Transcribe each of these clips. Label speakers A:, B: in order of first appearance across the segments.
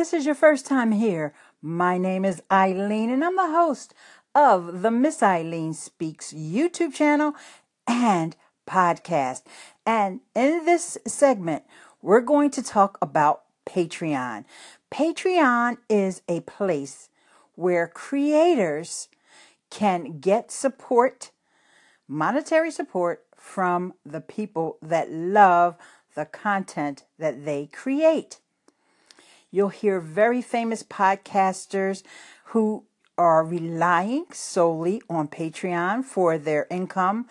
A: this is your first time here, my name is Ileane and I'm the host of the Miss Ileane Speaks YouTube channel and podcast. And in this segment, we're going to talk about Patreon. Patreon is a place where creators can get support, monetary support from the people that love the content that they create. You'll hear very famous podcasters who are relying solely on Patreon for their income.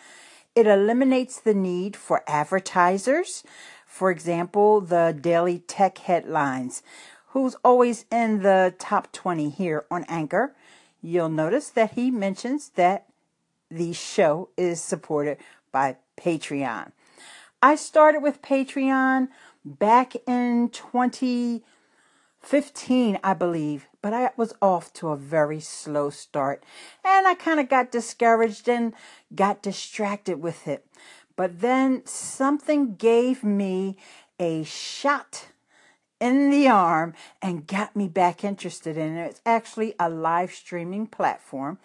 A: It eliminates the need for advertisers. For example, the daily tech headlines, who's always in the top 20 here on Anchor. You'll notice that he mentions that the show is supported by Patreon. I started with Patreon back in 2015, I believe, but I was off to a very slow start and I kind of got discouraged and got distracted with it. But then something gave me a shot in the arm and got me back interested in it. It's actually a live streaming platform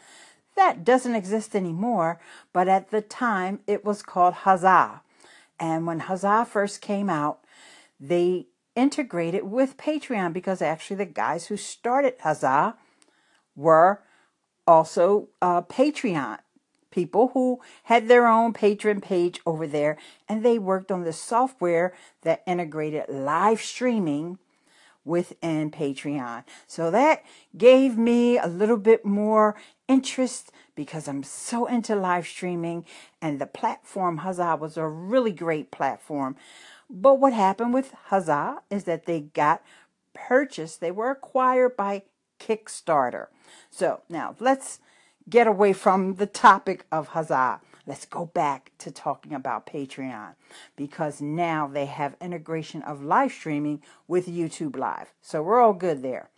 A: that doesn't exist anymore, but at the time it was called Huzza. And when Huzza first came out, they integrated with Patreon because actually the guys who started Huzza were also uh, Patreon people who had their own patron page over there and they worked on the software that integrated live streaming within Patreon. So that gave me a little bit more interest because I'm so into live streaming and the platform Huzza was a really great platform. But what happened with Huzza is that they got purchased, they were acquired by Kickstarter. So now let's get away from the topic of Huzza. Let's go back to talking about Patreon because now they have integration of live streaming with YouTube Live. So we're all good there.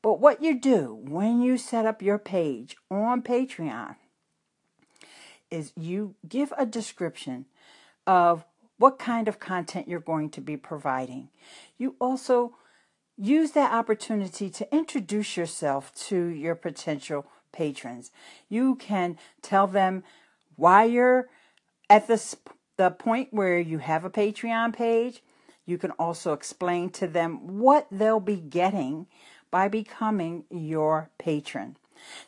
A: But what you do when you set up your page on Patreon is you give a description of what kind of content you're going to be providing. You also use that opportunity to introduce yourself to your potential patrons. You can tell them why you're at the, the point where you have a Patreon page. You can also explain to them what they'll be getting by becoming your patron.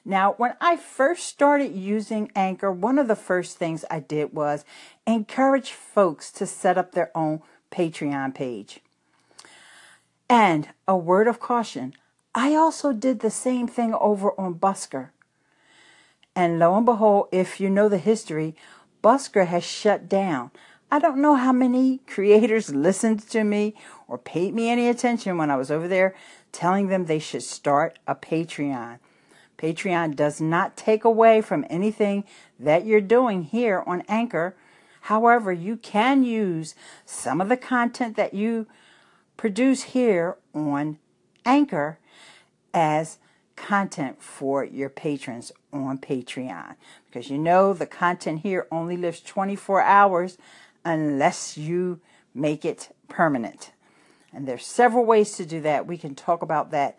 A: Now, when I first started using Anchor, one of the first things I did was encourage folks to set up their own Patreon page. And a word of caution I also did the same thing over on Busker. And lo and behold, if you know the history, Busker has shut down. I don't know how many creators listened to me or paid me any attention when I was over there telling them they should start a Patreon. Patreon does not take away from anything that you're doing here on Anchor. However, you can use some of the content that you produce here on Anchor as content for your patrons on Patreon. Because you know the content here only lives 24 hours unless you make it permanent. And there's several ways to do that. We can talk about that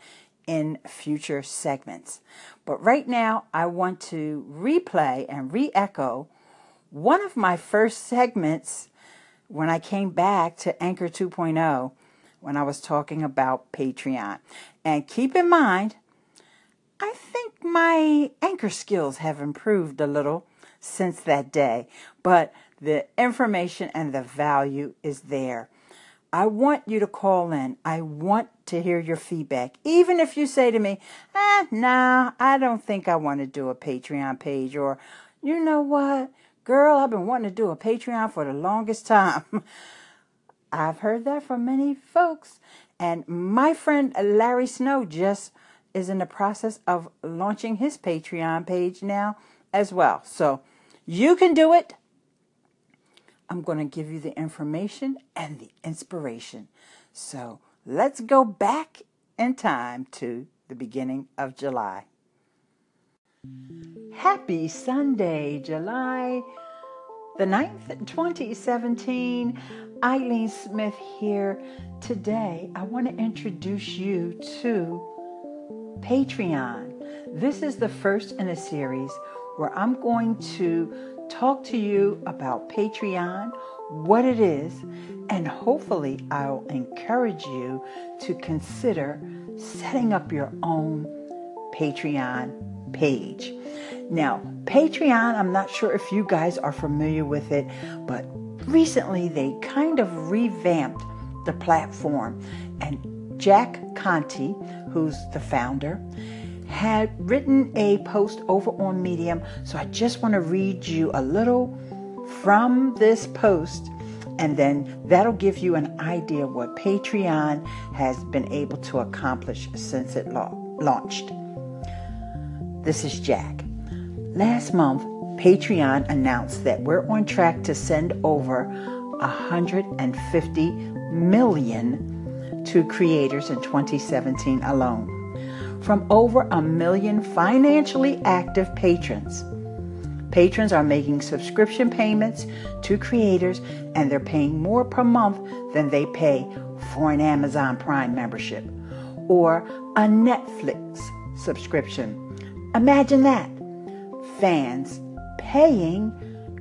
A: in future segments. But right now, I want to replay and re echo one of my first segments when I came back to Anchor 2.0 when I was talking about Patreon. And keep in mind, I think my anchor skills have improved a little since that day, but the information and the value is there. I want you to call in. I want to hear your feedback. Even if you say to me, eh, nah, I don't think I want to do a Patreon page, or, you know what, girl, I've been wanting to do a Patreon for the longest time. I've heard that from many folks. And my friend Larry Snow just is in the process of launching his Patreon page now as well. So you can do it. I'm going to give you the information and the inspiration. So let's go back in time to the beginning of July. Happy Sunday, July the 9th, 2017. Ileane Smith here. Today, I want to introduce you to Patreon. This is the first in a series where I'm going to talk to you about Patreon, what it is, and hopefully I'll encourage you to consider setting up your own Patreon page. Now, Patreon, I'm not sure if you guys are familiar with it, but recently they kind of revamped the platform. And Jack Conte, who's the founder, had written a post over on Medium. So I just want to read you a little from this post, and then that'll give you an idea what Patreon has been able to accomplish since it la- launched. This is Jack. Last month, Patreon announced that we're on track to send over 150 million to creators in 2017 alone from over a million financially active patrons. Patrons are making subscription payments to creators and they're paying more per month than they pay for an Amazon Prime membership or a Netflix subscription. Imagine that fans paying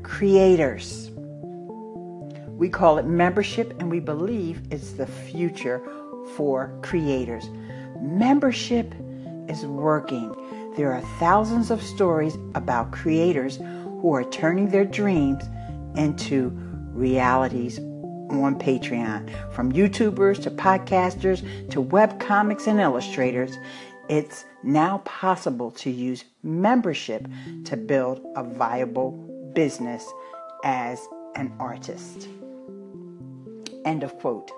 A: creators. We call it membership, and we believe it's the future for creators. Membership is working. There are thousands of stories about creators who are turning their dreams into realities on Patreon. From YouTubers to podcasters to web comics and illustrators, it's now possible to use membership to build a viable business as an artist. End of quote.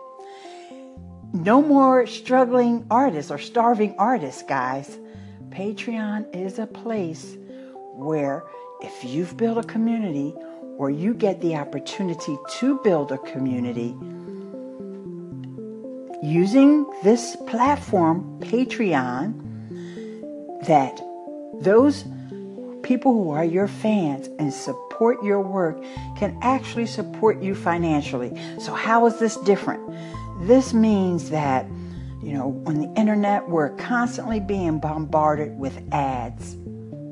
A: No more struggling artists or starving artists, guys. Patreon is a place where if you've built a community or you get the opportunity to build a community, using this platform, Patreon, that those people who are your fans and support your work can actually support you financially. So, how is this different? This means that, you know, on the internet, we're constantly being bombarded with ads,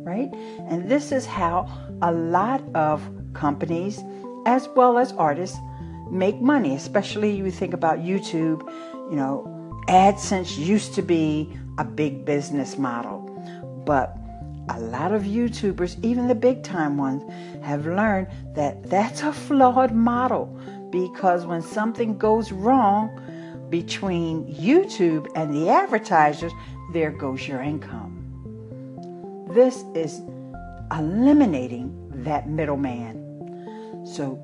A: right? And this is how a lot of companies, as well as artists, make money, especially you think about YouTube, you know, AdSense used to be a big business model. But a lot of YouTubers, even the big time ones, have learned that that's a flawed model because when something goes wrong between YouTube and the advertisers, there goes your income. This is eliminating that middleman. So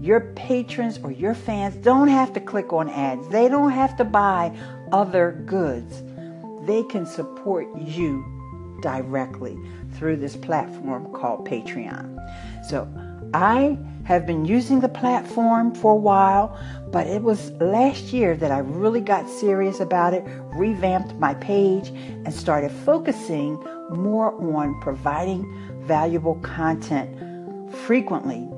A: your patrons or your fans don't have to click on ads, they don't have to buy other goods. They can support you directly through this platform called Patreon. So I have been using the platform for a while, but it was last year that I really got serious about it, revamped my page, and started focusing more on providing valuable content frequently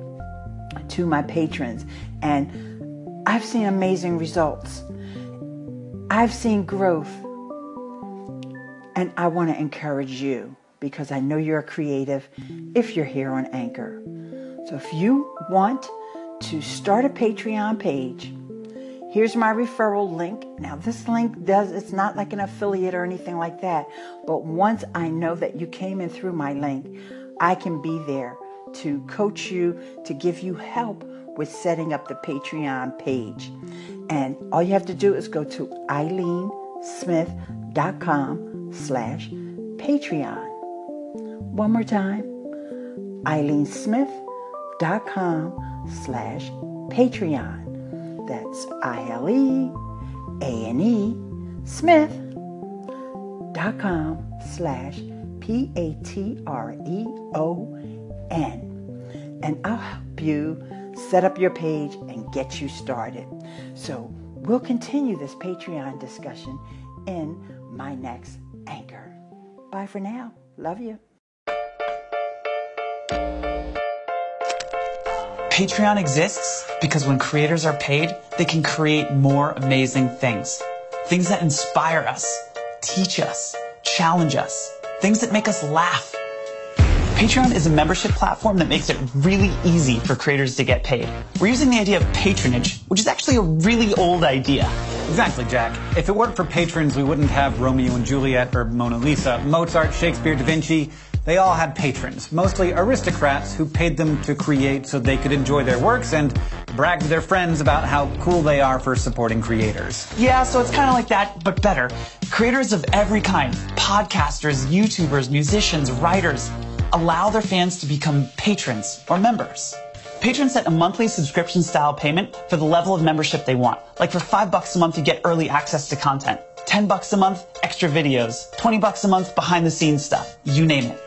A: to my patrons. And I've seen amazing results. I've seen growth and I want to encourage you because I know you're creative if you're here on Anchor. So if you want to start a Patreon page, here's my referral link. Now this link does it's not like an affiliate or anything like that, but once I know that you came in through my link, I can be there to coach you, to give you help with setting up the Patreon page. And all you have to do is go to ileanesmith.com slash Patreon. One more time, ileanesmith.com slash Patreon. That's I-L-E-A-N-E Smith.com slash P-A-T-R-E-O-N. And I'll help you set up your page and get you started. So we'll continue this Patreon discussion in my next Anchor. Bye for now. Love you.
B: Patreon exists because when creators are paid, they can create more amazing things. Things that inspire us, teach us, challenge us, things that make us laugh. Patreon is a membership platform that makes it really easy for creators to get paid. We're using the idea of patronage, which is actually a really old idea.
C: Exactly, Jack. If it weren't for patrons, we wouldn't have Romeo and Juliet or Mona Lisa. Mozart, Shakespeare, Da Vinci, they all had patrons, mostly aristocrats who paid them to create so they could enjoy their works and brag to their friends about how cool they are for supporting creators.
B: Yeah, so it's kind of like that, but better. Creators of every kind, podcasters, YouTubers, musicians, writers, allow their fans to become patrons or members. Patrons set a monthly subscription style payment for the level of membership they want. Like for five bucks a month, you get early access to content. 10 bucks a month, extra videos. 20 bucks a month, behind the scenes stuff. You name it.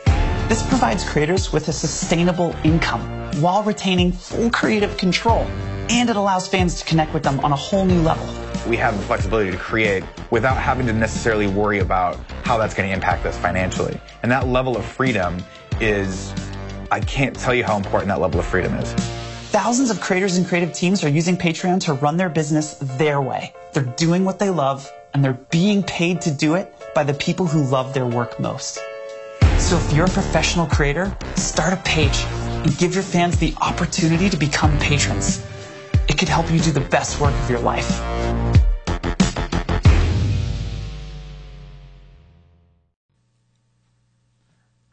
B: This provides creators with a sustainable income while retaining full creative control. And it allows fans to connect with them on a whole new level.
D: We have the flexibility to create without having to necessarily worry about how that's going to impact us financially. And that level of freedom is I can't tell you how important that level of freedom is.
B: Thousands of creators and creative teams are using Patreon to run their business their way. They're doing what they love, and they're being paid to do it by the people who love their work most. So if you're a professional creator, start a page and give your fans the opportunity to become patrons. It could help you do the best work of your life.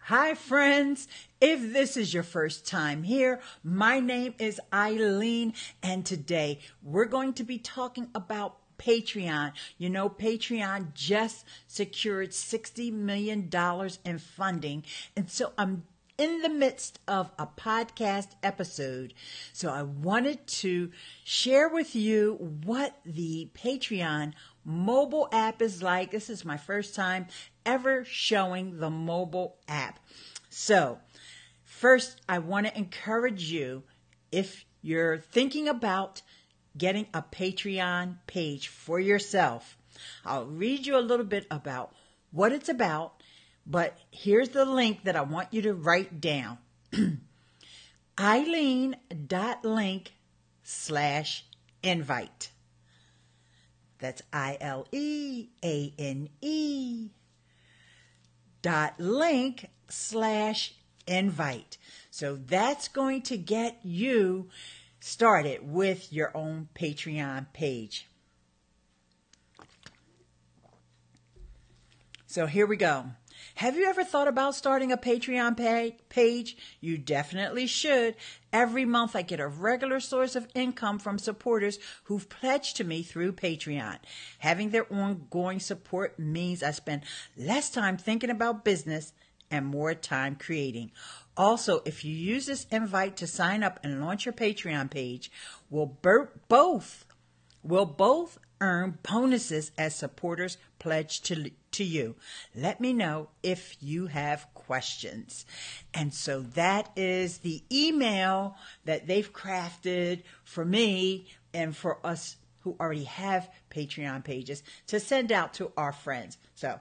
A: Hi, friends. If this is your first time here, my name is Ileane, and today we're going to be talking about Patreon. You know, Patreon just secured $60 million in funding, and so I'm in the midst of a podcast episode. So I wanted to share with you what the Patreon mobile app is like. This is my first time ever showing the mobile app. So, first, I want to encourage you if you're thinking about getting a Patreon page for yourself, I'll read you a little bit about what it's about, but here's the link that I want you to write down. Ileane.link slash invite. That's I L E A N E dot link slash invite. So that's going to get you started with your own Patreon page. So here we go. Have you ever thought about starting a Patreon page? You definitely should. Every month I get a regular source of income from supporters who've pledged to me through Patreon. Having their ongoing support means I spend less time thinking about business and more time creating. Also, if you use this invite to sign up and launch your Patreon page, we'll both will both earn bonuses as supporters pledge to, to you. Let me know if you have questions. And so that is the email that they've crafted for me and for us who already have Patreon pages to send out to our friends. So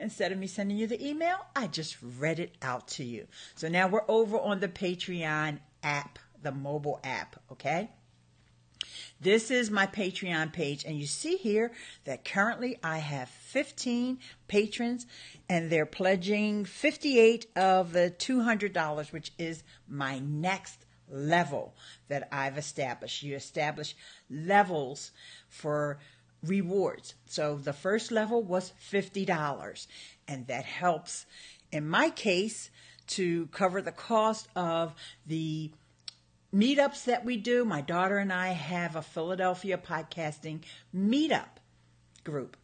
A: instead of me sending you the email, I just read it out to you. So now we're over on the Patreon app, the mobile app, okay? This is my Patreon page, and you see here that currently I have 15 patrons, and they're pledging 58 of the $200, which is my next level that I've established. You establish levels for rewards. So the first level was $50, and that helps, in my case, to cover the cost of the meetups that we do. My daughter and I have a Philadelphia podcasting meetup group.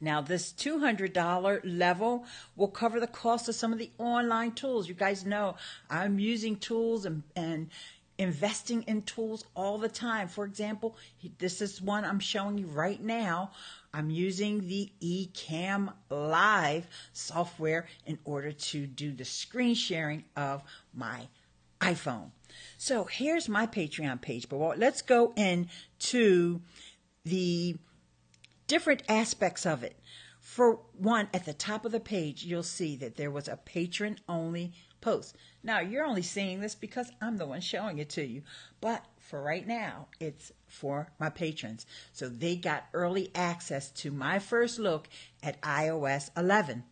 A: Now, this $200 level will cover the cost of some of the online tools. You guys know I'm using tools and, and investing in tools all the time. For example, this is one I'm showing you right now. I'm using the Ecamm Live software in order to do the screen sharing of my iPhone. So here's my Patreon page, but let's go into the different aspects of it. For one, at the top of the page, you'll see that there was a patron only post. Now, you're only seeing this because I'm the one showing it to you. But for right now, it's for my patrons. So they got early access to my first look at iOS 11.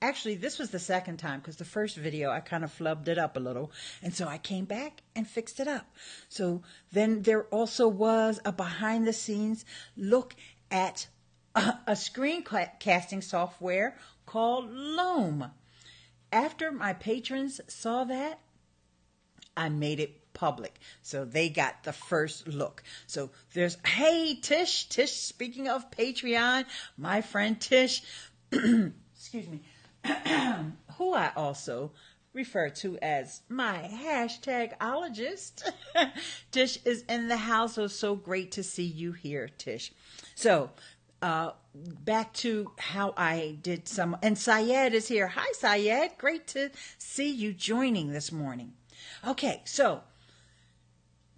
A: Actually, this was the second time because the first video I kind of flubbed it up a little. And so I came back and fixed it up. So then there also was a behind the scenes look at a, a screencasting software called Loom. After my patrons saw that, I made it public. So they got the first look. So there's, hey, Tish, Tish, speaking of Patreon, my friend Tish, excuse me, who I also refer to as my hashtagologist. Tish is in the house, so so great to see you here, Tish. So, uh, back to how I did some, and Syed is here. Hi, Syed. Great to see you joining this morning. Okay, so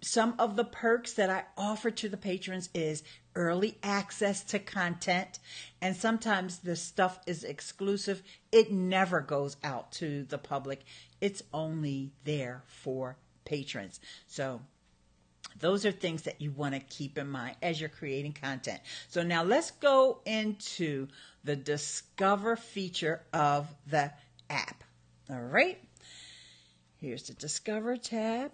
A: some of the perks that I offer to the patrons is early access to content. And sometimes the stuff is exclusive. It never goes out to the public. It's only there for patrons. So those are things that you want to keep in mind as you're creating content. So now let's go into the discover feature of the app. All right. Here's the discover tab.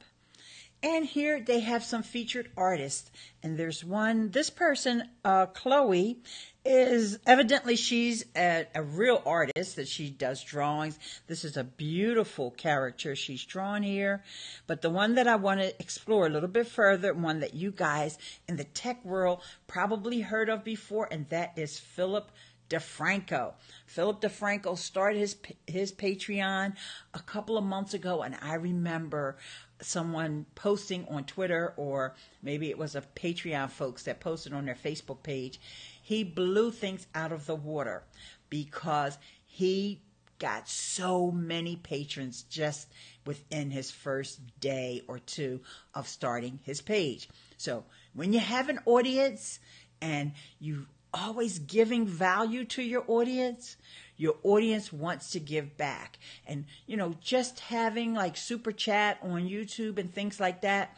A: And here they have some featured artists. And there's one, this person, uh, Chloe, is evidently she's a, a, real artist that she does drawings. This is a beautiful character she's drawn here. But the one that I want to explore a little bit further, one that you guys in the tech world probably heard of before, and that is Philip DeFranco. Philip DeFranco started his his Patreon a couple of months ago, and I remember someone posting on Twitter or maybe it was a Patreon folks that posted on their Facebook page. He blew things out of the water because he got so many patrons just within his first day or two of starting his page. So when you have an audience and you always giving value to your audience, your audience wants to give back. And, you know, just having like super chat on YouTube and things like that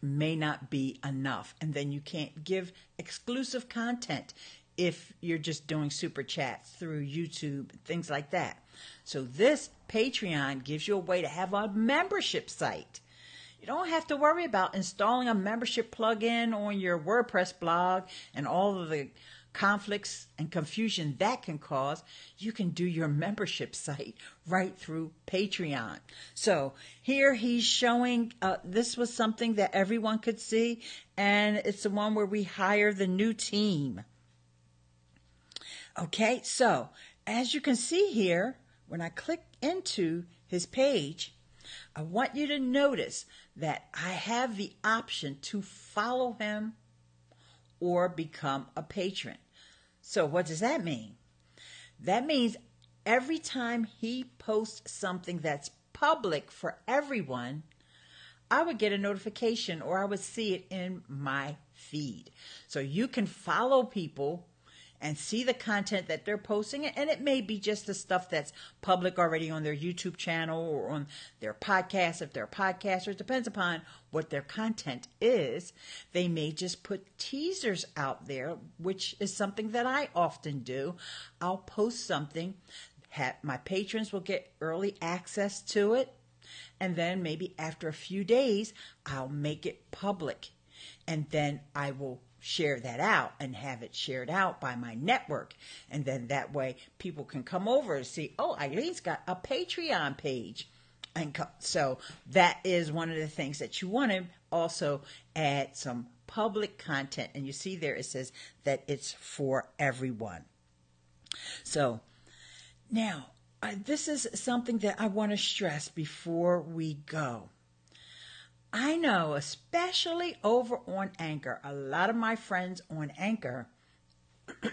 A: may not be enough. And then you can't give exclusive content if you're just doing super chats through YouTube, and things like that. So this Patreon gives you a way to have a membership site. You don't have to worry about installing a membership plugin on your WordPress blog and all of the conflicts and confusion that can cause, you can do your membership site right through Patreon. So here he's showing uh, this was something that everyone could see, and it's the one where we hire the new team. Okay, so as you can see here, when I click into his page, I want you to notice that I have the option to follow him or become a patron. So, what does that mean? That means every time he posts something that's public for everyone, I would get a notification or I would see it in my feed. So you can follow people and see the content that they're posting. And it may be just the stuff that's public already on their YouTube channel or on their podcast, if they're podcasters, depends upon what their content is. They may just put teasers out there, which is something that I often do. I'll post something, my patrons will get early access to it. And then maybe after a few days, I'll make it public. And then I will share that out and have it shared out by my network. And then that way people can come over and see, oh, Ileane's got a Patreon page. And co- so that is one of the things that you want to also add some public content. And you see there it says that it's for everyone. So now, uh, this is something that I want to stress before we go. I know, especially over on Anchor, a lot of my friends on Anchor,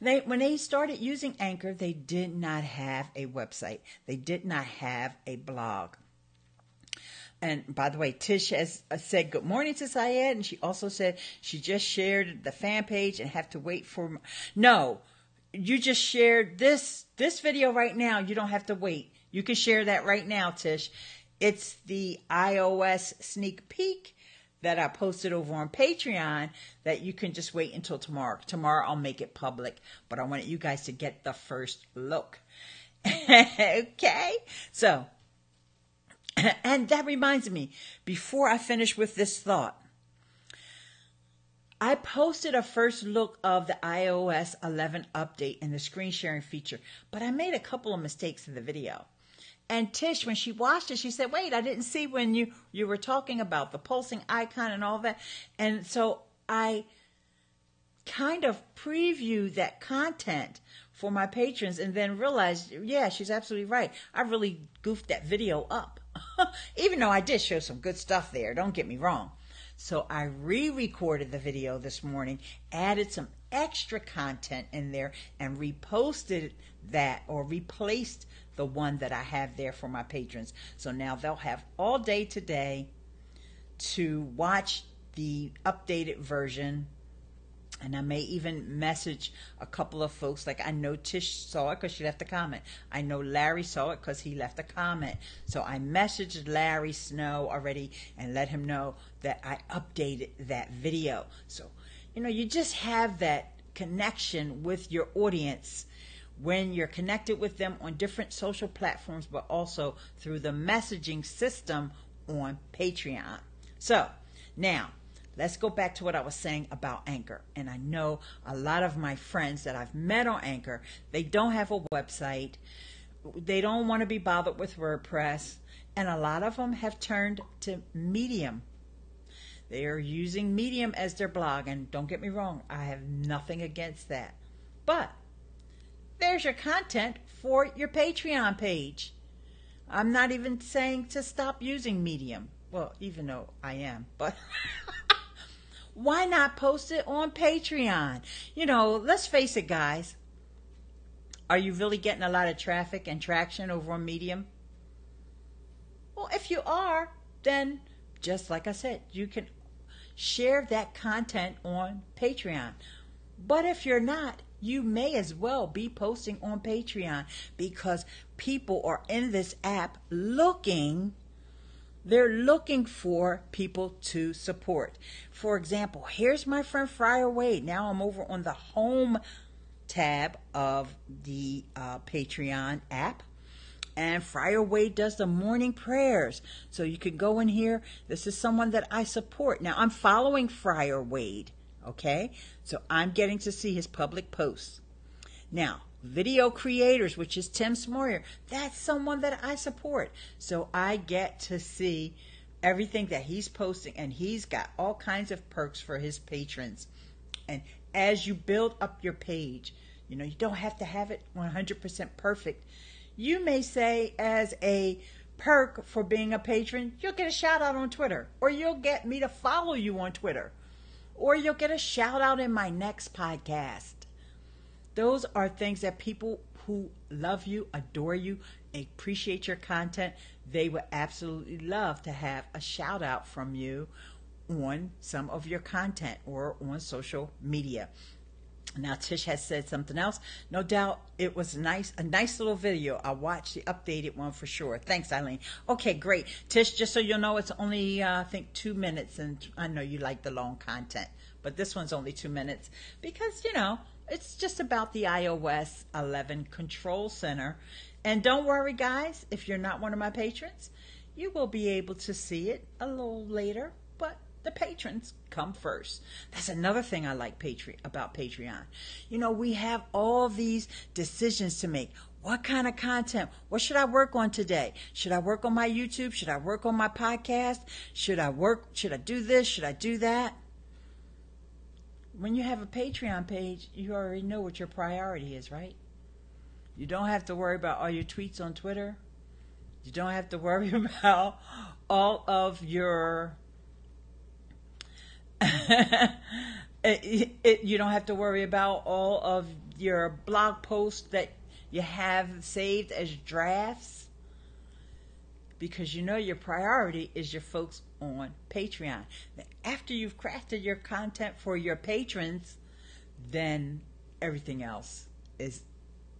A: they when they started using Anchor, they did not have a website. They did not have a blog. And by the way, Tish has uh, said good morning to Syed, and she also said she just shared the fan page and have to wait for. No, you just shared this this video right now. You don't have to wait. You can share that right now, Tish. It's the iOS sneak peek that I posted over on Patreon that you can just wait until tomorrow. Tomorrow I'll make it public, but I wanted you guys to get the first look. okay? So, and that reminds me, before I finish with this thought, I posted a first look of the iOS 11 update and the screen sharing feature, but I made a couple of mistakes in the video. And Tish, when she watched it, she said, "Wait, I didn't see when you you were talking about the pulsing icon and all that." And so I kind of previewed that content for my patrons and then realized, yeah, she's absolutely right. I really goofed that video up. Even though I did show some good stuff there, don't get me wrong. So I re recorded the video this morning, added some extra content in there, and reposted that or replaced the one that I have there for my patrons. So now they'll have all day today to watch the updated version and I may even message a couple of folks. Like I know Tish saw it because she left a comment. I know Larry saw it because he left a comment. So I messaged Larry Snow already and let him know that I updated that video. So, you know, you just have that connection with your audience when you're connected with them on different social platforms, but also through the messaging system on Patreon. So now let's go back to what I was saying about Anchor. And I know a lot of my friends that I've met on Anchor, they don't have a website, they don't want to be bothered with WordPress, and a lot of them have turned to Medium. They are using Medium as their blog, and don't get me wrong, I have nothing against that. But there's your content for your Patreon page. I'm not even saying to stop using Medium. Well, even though I am, but why not post it on Patreon? You know, let's face it, guys. Are you really getting a lot of traffic and traction over on Medium? Well, if you are, then just like I said, you can share that content on Patreon. But if you're not, you may as well be posting on Patreon because people are in this app looking they're looking for people to support. For example, here's my friend Friar Wade. Now I'm over on the home tab of the uh, Patreon app. And Friar Wade does the morning prayers. So you can go in here. This is someone that I support. Now I'm following Friar Wade. Okay? So I'm getting to see his public posts. Now, video creators, which is Tim Schmoyer. That's someone that I support. So I get to see everything that he's posting, and he's got all kinds of perks for his patrons. And as you build up your page, you know, you don't have to have it 100% perfect. You may say, as a perk for being a patron, you'll get a shout out on Twitter, or you'll get me to follow you on Twitter, or you'll get a shout out in my next podcast. Those are things that people who love you, adore you, appreciate your content, they would absolutely love to have a shout out from you on some of your content or on social media. Now Tish has said something else. No doubt it was a nice, a nice little video. I watched the updated one for sure. Thanks, Ileane. Okay, great. Tish, just so you'll know, it's only uh, I think two minutes, and I know you like the long content, but this one's only two minutes because you know it's just about the iOS 11 Control Center. And don't worry, guys, if you're not one of my patrons, you will be able to see it a little later, the patrons come first. That's another thing I like Patre- about Patreon. You know, we have all these decisions to make. What kind of content? What should I work on today? Should I work on my YouTube? Should I work on my podcast? Should I work? Should I do this? Should I do that? when you have a Patreon page, you already know what your priority is, right? You don't have to worry about all your tweets on Twitter. You don't have to worry about all of your. it, it, you don't have to worry about all of your blog posts that you have saved as drafts because you know your priority is your folks on Patreon. After you've crafted your content for your patrons, then everything else is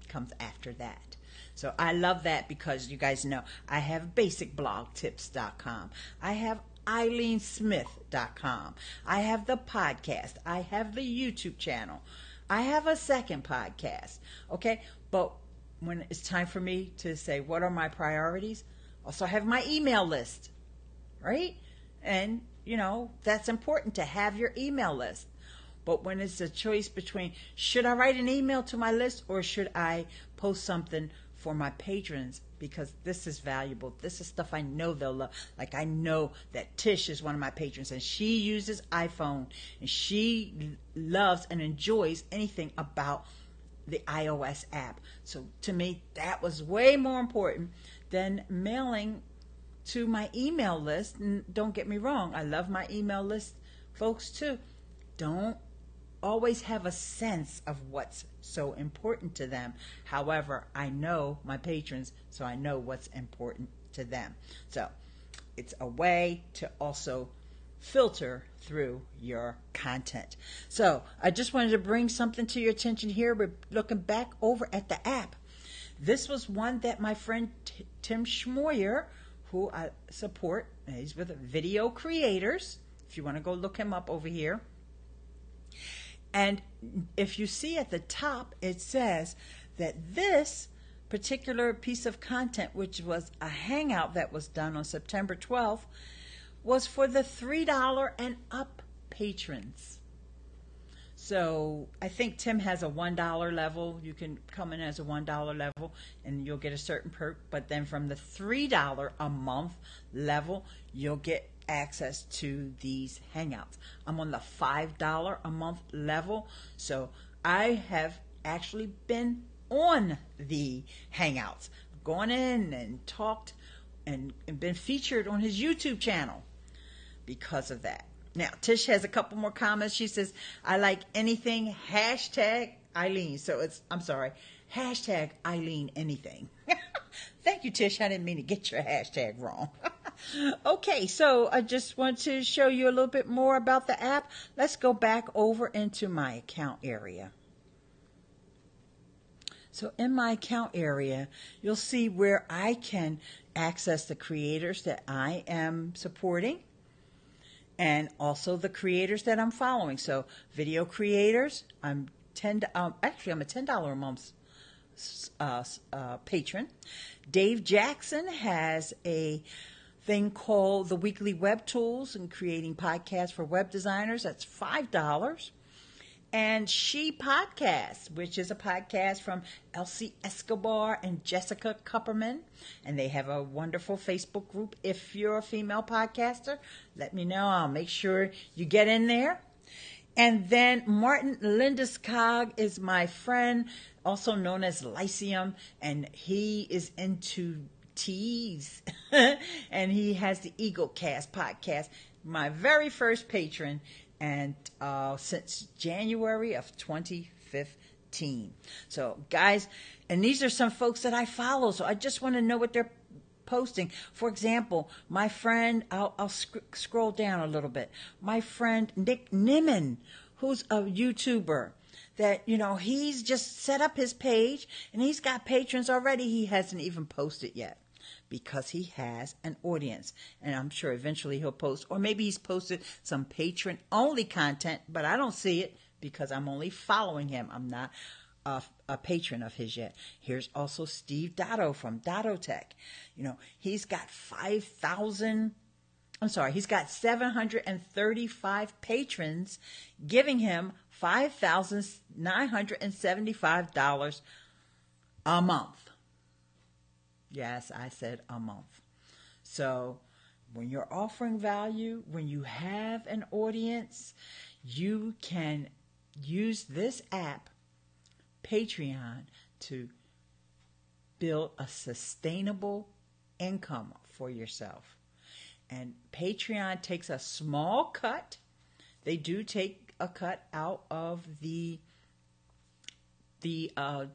A: comes after that. So I love that because you guys know I have basicblogtips.com. I have ileanesmith.com. I have the podcast. I have the YouTube channel. I have a second podcast. Okay? But when it's time for me to say what are my priorities, also I have my email list. Right? And you know, that's important to have your email list. But when it's a choice between should I write an email to my list or should I post something for my patrons because this is valuable. This is stuff I know they'll love. Like I know that Tish is one of my patrons and she uses iPhone and she loves and enjoys anything about the iOS app. So to me, that was way more important than mailing to my email list. And don't get me wrong, I love my email list folks too. Don't always have a sense of what's so important to them. However, I know my patrons, so I know what's important to them. So it's a way to also filter through your content. So I just wanted to bring something to your attention here. We're looking back over at the app. This was one that my friend T- Tim Schmoyer, who I support, he's with Video Creators. If you want to go look him up over here and if you see at the top, it says that this particular piece of content, which was a hangout that was done on September 12th, was for the $3 and up patrons. So I think Tim has a $1 level. You can come in as a $1 level and you'll get a certain perk. But then from the $3 a month level, you'll get access to these hangouts. I'm on the $5 a month level, so I have actually been on the hangouts, gone in and talked and, and been featured on his YouTube channel because of that. Now, Tish has a couple more comments. She says, I like anything hashtag Ileane. So it's, I'm sorry, hashtag Ileane anything. Thank you, Tish. I didn't mean to get your hashtag wrong. okay, so I just want to show you a little bit more about the app. Let's go back over into my account area. So in my account area, you'll see where I can access the creators that I am supporting and also the creators that I'm following. So video creators, I'm 10 um, actually I'm a $10 a month uh, uh, patron. Dave Jackson has a thing called the Weekly Web Tools and creating podcasts for web designers. That's $5. And She Podcast, which is a podcast from Elsie Escobar and Jessica Kupperman. And they have a wonderful Facebook group. If you're a female podcaster, let me know. I'll make sure you get in there. And then Martin Lindeskog is my friend, also known as Lyceum, and he is into teas. and he has the Eagle Cast podcast, my very first patron, and uh, since January of 2015. So, guys, and these are some folks that I follow, so I just want to know what they're posting. For example, my friend, I'll, I'll sc- scroll down a little bit. My friend Nick Nimmin, who's a YouTuber, that, you know, he's just set up his page and he's got patrons already. He hasn't even posted yet because he has an audience. And I'm sure eventually he'll post, or maybe he's posted some patron only content, but I don't see it because I'm only following him. I'm not a, a, patron of his yet. Here's also Steve Dotto from Dotto Tech. You know, he's got 5,000. I'm sorry, he's got 735 patrons giving him $5,975 a month. Yes, I said a month. So when you're offering value, when you have an audience, you can use this app Patreon to build a sustainable income for yourself. And Patreon takes a small cut. They do take a cut out of the the uh,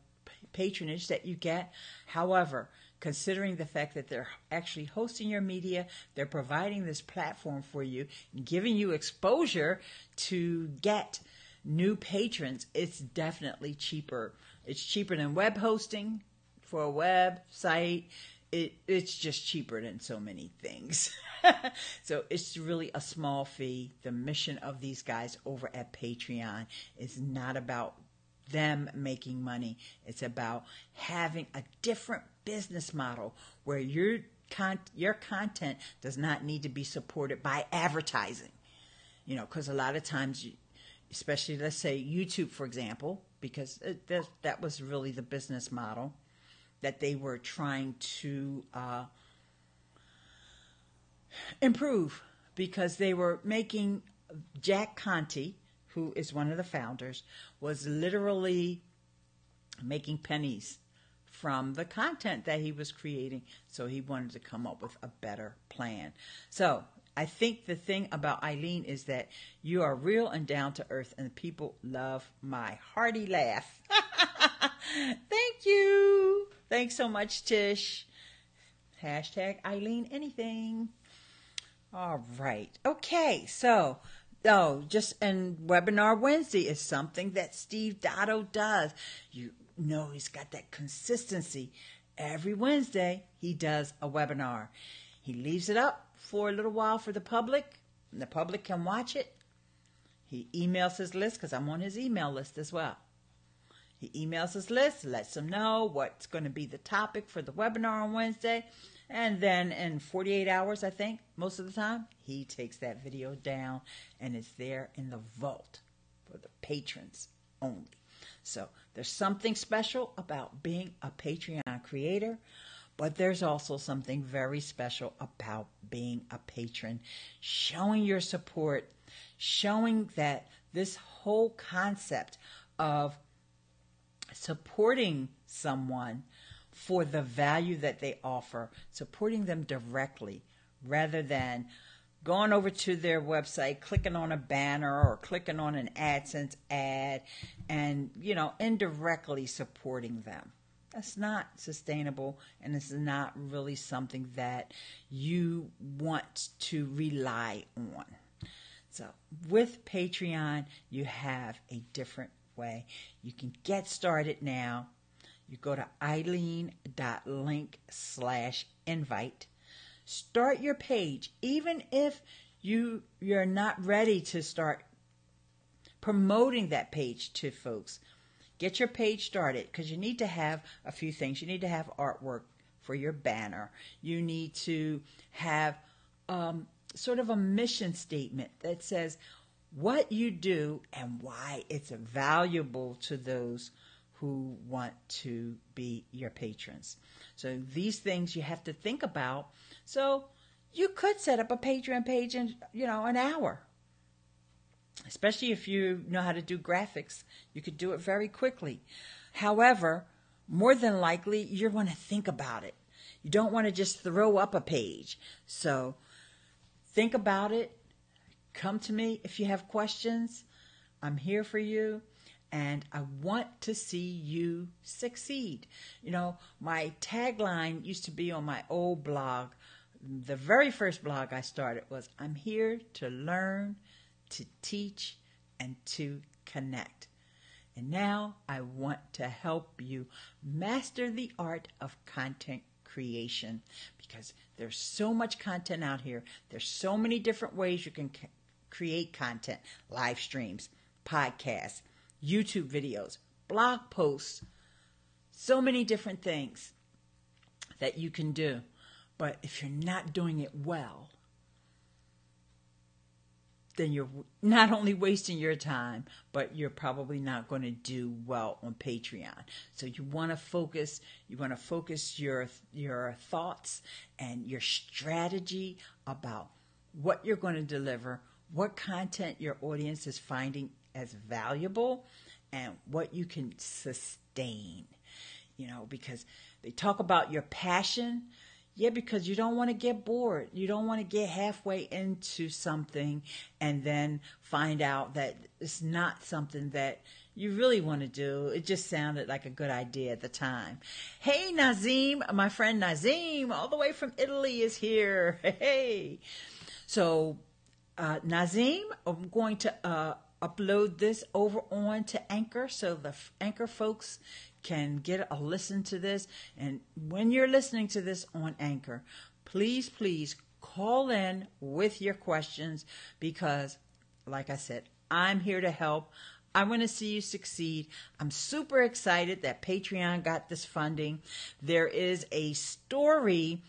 A: patronage that you get. However, considering the fact that they're actually hosting your media, they're providing this platform for you, giving you exposure to get new patrons, it's definitely cheaper. It's cheaper than web hosting for a website. It, it's just cheaper than so many things. so it's really a small fee. The mission of these guys over at Patreon is not about them making money. It's about having a different business model where your con- your content does not need to be supported by advertising. You know, because a lot of times, especially let's say YouTube, for example, because it, that, that was really the business model that they were trying to uh, improve because they were making Jack Conte, who is one of the founders, was literally making pennies from the content that he was creating. So he wanted to come up with a better plan. So I think the thing about Ileane is that you are real and down to earth, and people love my hearty laugh. Thank you. Thanks so much, Tish. Hashtag Ileane anything. All right. Okay. So, oh, just and Webinar Wednesday is something that Steve Dotto does. You know, he's got that consistency. Every Wednesday, he does a webinar. He leaves it up for a little while for the public, and the public can watch it. He emails his list because I'm on his email list as well. He emails his list, lets them know what's going to be the topic for the webinar on Wednesday. And then in 48 hours, I think, most of the time, he takes that video down and it's there in the vault for the patrons only. So there's something special about being a Patreon creator, but there's also something very special about being a patron, showing your support, showing that this whole concept of supporting someone for the value that they offer, supporting them directly rather than going over to their website, clicking on a banner or clicking on an AdSense ad and, you know, indirectly supporting them. That's not sustainable and it's not really something that you want to rely on. So, with Patreon, you have a different way. You can get started now. You go to Ileane.link slash invite. Start your page, even if you you're not ready to start promoting that page to folks. Get your page started because you need to have a few things. You need to have artwork for your banner. You need to have um, sort of a mission statement that says what you do and why it's valuable to those who want to be your patrons. So these things you have to think about. So you could set up a Patreon page in, you know, an hour. Especially if you know how to do graphics, you could do it very quickly. However, more than likely you're going to think about it. You don't want to just throw up a page. So think about it, Come to me if you have questions. I'm here for you and I want to see you succeed. You know, my tagline used to be on my old blog. The very first blog I started was I'm here to learn, to teach, and to connect. And now I want to help you master the art of content creation because there's so much content out here. There's so many different ways you can create content, live streams, podcasts, YouTube videos, blog posts, so many different things that you can do. But if you're not doing it well, then you're not only wasting your time, but you're probably not going to do well on Patreon. So you want to focus, you want to focus your your thoughts and your strategy about what you're going to deliver what content your audience is finding as valuable and what you can sustain. You know, because they talk about your passion. Yeah, because you don't want to get bored. You don't want to get halfway into something and then find out that it's not something that you really want to do. It just sounded like a good idea at the time. Hey, Nazim, my friend Nazim, all the way from Italy, is here. Hey. So uh, Nazim, I'm going to uh, upload this over on to Anchor so the Anchor folks can get a listen to this. And when you're listening to this on Anchor, please, please call in with your questions because, like I said, I'm here to help. I want to see you succeed. I'm super excited that Patreon got this funding. There is a story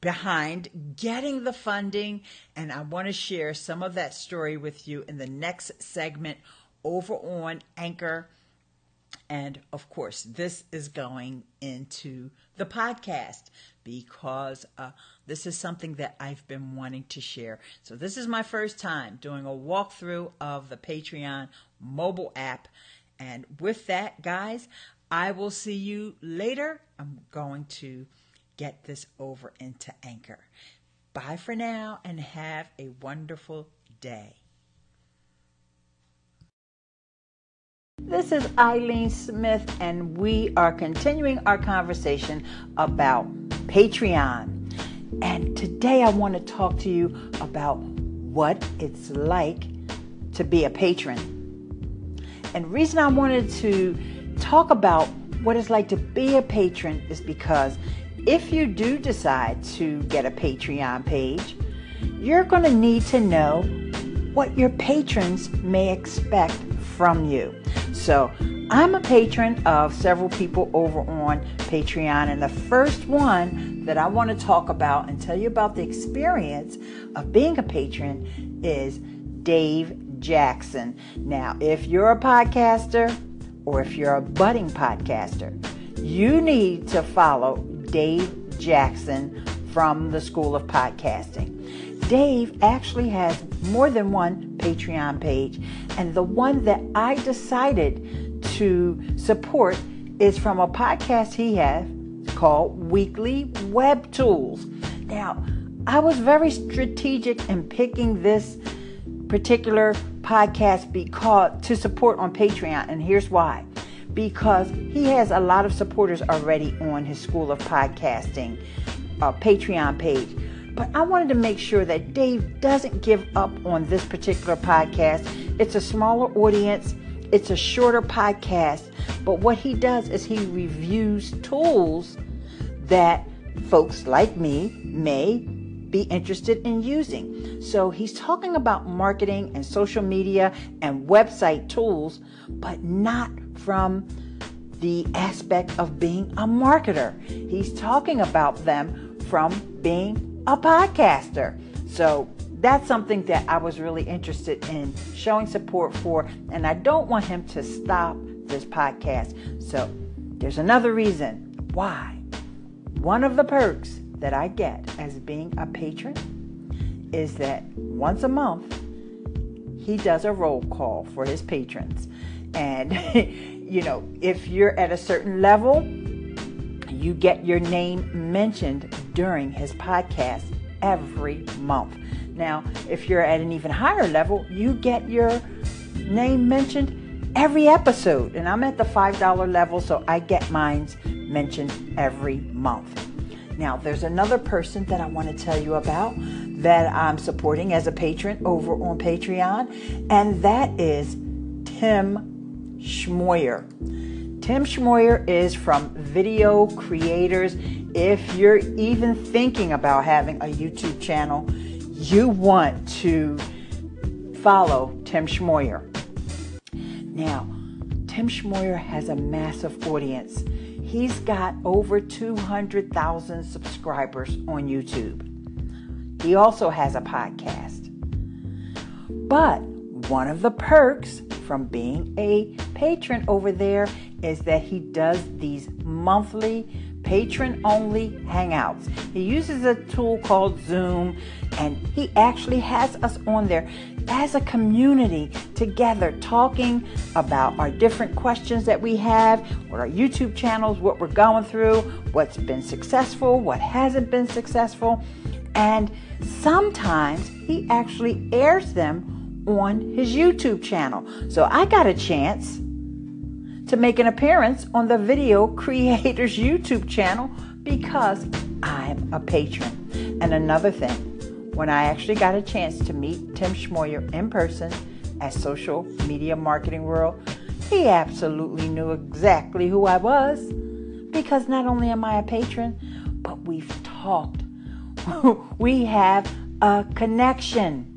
A: behind getting the funding, and I want to share some of that story with you in the next segment over on Anchor. And of course, this is going into the podcast because uh, this is something that I've been wanting to share. So, this is my first time doing a walkthrough of the Patreon mobile app. And with that, guys, I will see you later. I'm going to get this over into Anchor. Bye for now and have a wonderful day. This is Ileane Smith, and we are continuing our conversation about Patreon. And today I want to talk to you about what it's like to be a patron. And the reason I wanted to talk about what it's like to be a patron is because if you do decide to get a Patreon page, you're going to need to know what your patrons may expect from you. So, I'm a patron of several people over on Patreon, and the first one that I want to talk about and tell you about the experience of being a patron is Dave Jackson. Now, if you're a podcaster or if you're a budding podcaster, you need to follow Dave Jackson from the School of Podcasting. Dave actually has more than one Patreon page, and the one that I decided to support is from a podcast he has called Weekly Web Tools. Now, I was very strategic in picking this particular podcast because to support on Patreon, and here's why because he has a lot of supporters already on his School of Podcasting uh, Patreon page. But I wanted to make sure that Dave doesn't give up on this particular podcast. It's a smaller audience, it's a shorter podcast, but what he does is he reviews tools that folks like me may be interested in using. So he's talking about marketing and social media and website tools, but not from the aspect of being a marketer. He's talking about them from being a podcaster. So that's something that I was really interested in showing support for, and I don't want him to stop this podcast. So there's another reason why. One of the perks that I get as being a patron is that once a month he does a roll call for his patrons. And you know, if you're at a certain level, you get your name mentioned during his podcast every month. Now, if you're at an even higher level, you get your name mentioned every episode. And I'm at the $5 level, so I get mines mentioned every month. Now, there's another person that I want to tell you about that I'm supporting as a patron over on Patreon, and that is Tim Schmoyer. Tim Schmoyer is from Video Creators. If you're even thinking about having a YouTube channel, you want to follow Tim Schmoyer. Now, Tim Schmoyer has a massive audience. He's got over 200,000 subscribers on YouTube. He also has a podcast. But one of the perks from being a patron over there is that he does these monthly patron only hangouts. He uses a tool called Zoom and he actually has us on there as a community together talking about our different questions that we have, what our YouTube channels, what we're going through, what's been successful, what hasn't been successful. And sometimes he actually airs them on his YouTube channel. So I got a chance to make an appearance on the Video Creators YouTube channel because I'm a patron. And another thing, when I actually got a chance to meet Tim Schmoyer in person at Social Media Marketing World, he absolutely knew exactly who I was because not only am I a patron, but we've talked. we have a connection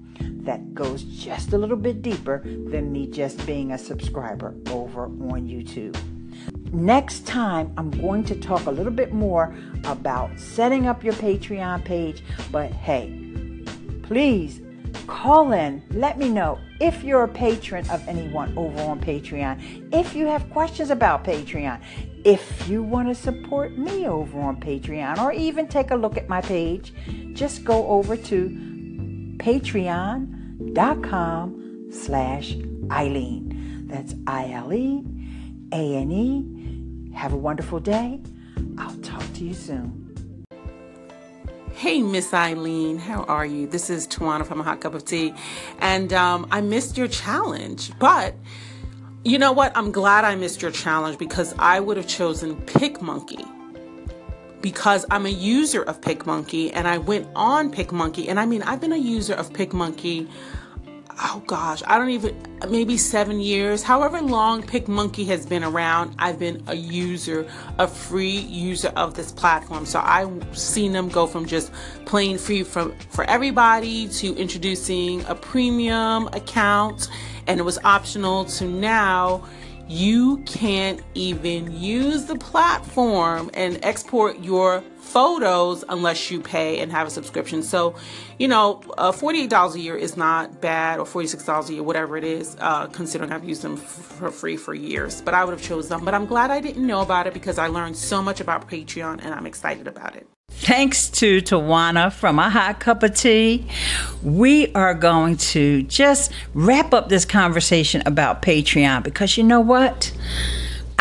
A: that goes just a little bit deeper than me just being a subscriber over on YouTube. Next time, I'm going to talk a little bit more about setting up your Patreon page. But hey, please call in. Let me know if you're a patron of anyone over on Patreon. If you have questions about Patreon. If you want to support me over on Patreon or even take a look at my page, just go over to patreon.com slash Ileane. That's I-L-E A-N-E. Have a wonderful day. I'll talk to you soon.
E: Hey, Miss Ileane, how are you? This is Tawana from A Hot Cup of Tea. And um, I missed your challenge, but you know what? I'm glad I missed your challenge because I would have chosen PicMonkey because I'm a user of PicMonkey and I went on PicMonkey. And I mean, I've been a user of PicMonkey oh gosh, I don't even, maybe seven years, however long PicMonkey has been around, I've been a user, a free user of this platform. So I've seen them go from just plain free for, for everybody to introducing a premium account and it was optional to now you can't even use the platform and export your photos unless you pay and have a subscription. So, you know, uh, $48 a year is not bad, or $46 a year, whatever it is, uh, considering I've used them for free for years. But I would have chosen them. But I'm glad I didn't know about it because I learned so much about Patreon and I'm excited about it.
A: Thanks to Tawana from A Hot Cup of Tea. We are going to just wrap up this conversation about Patreon because you know what?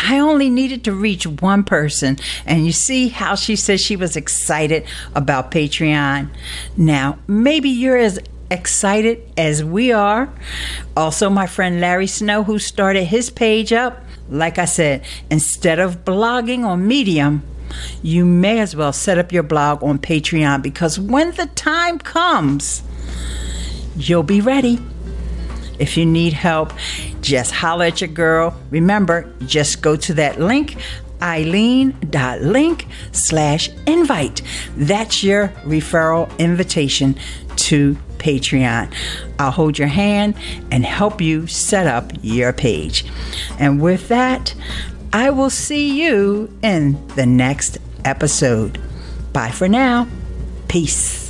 A: I only needed to reach one person, and you see how she says she was excited about Patreon. Now, maybe you're as excited as we are. Also, my friend Larry Snow, who started his page up, like I said, instead of blogging on Medium, you may as well set up your blog on Patreon because when the time comes, you'll be ready. If you need help, just holler at your girl. Remember, just go to that link, Ileane.link slash invite. That's your referral invitation to Patreon. I'll hold your hand and help you set up your page. And with that, I will see you in the next episode. Bye for now. Peace.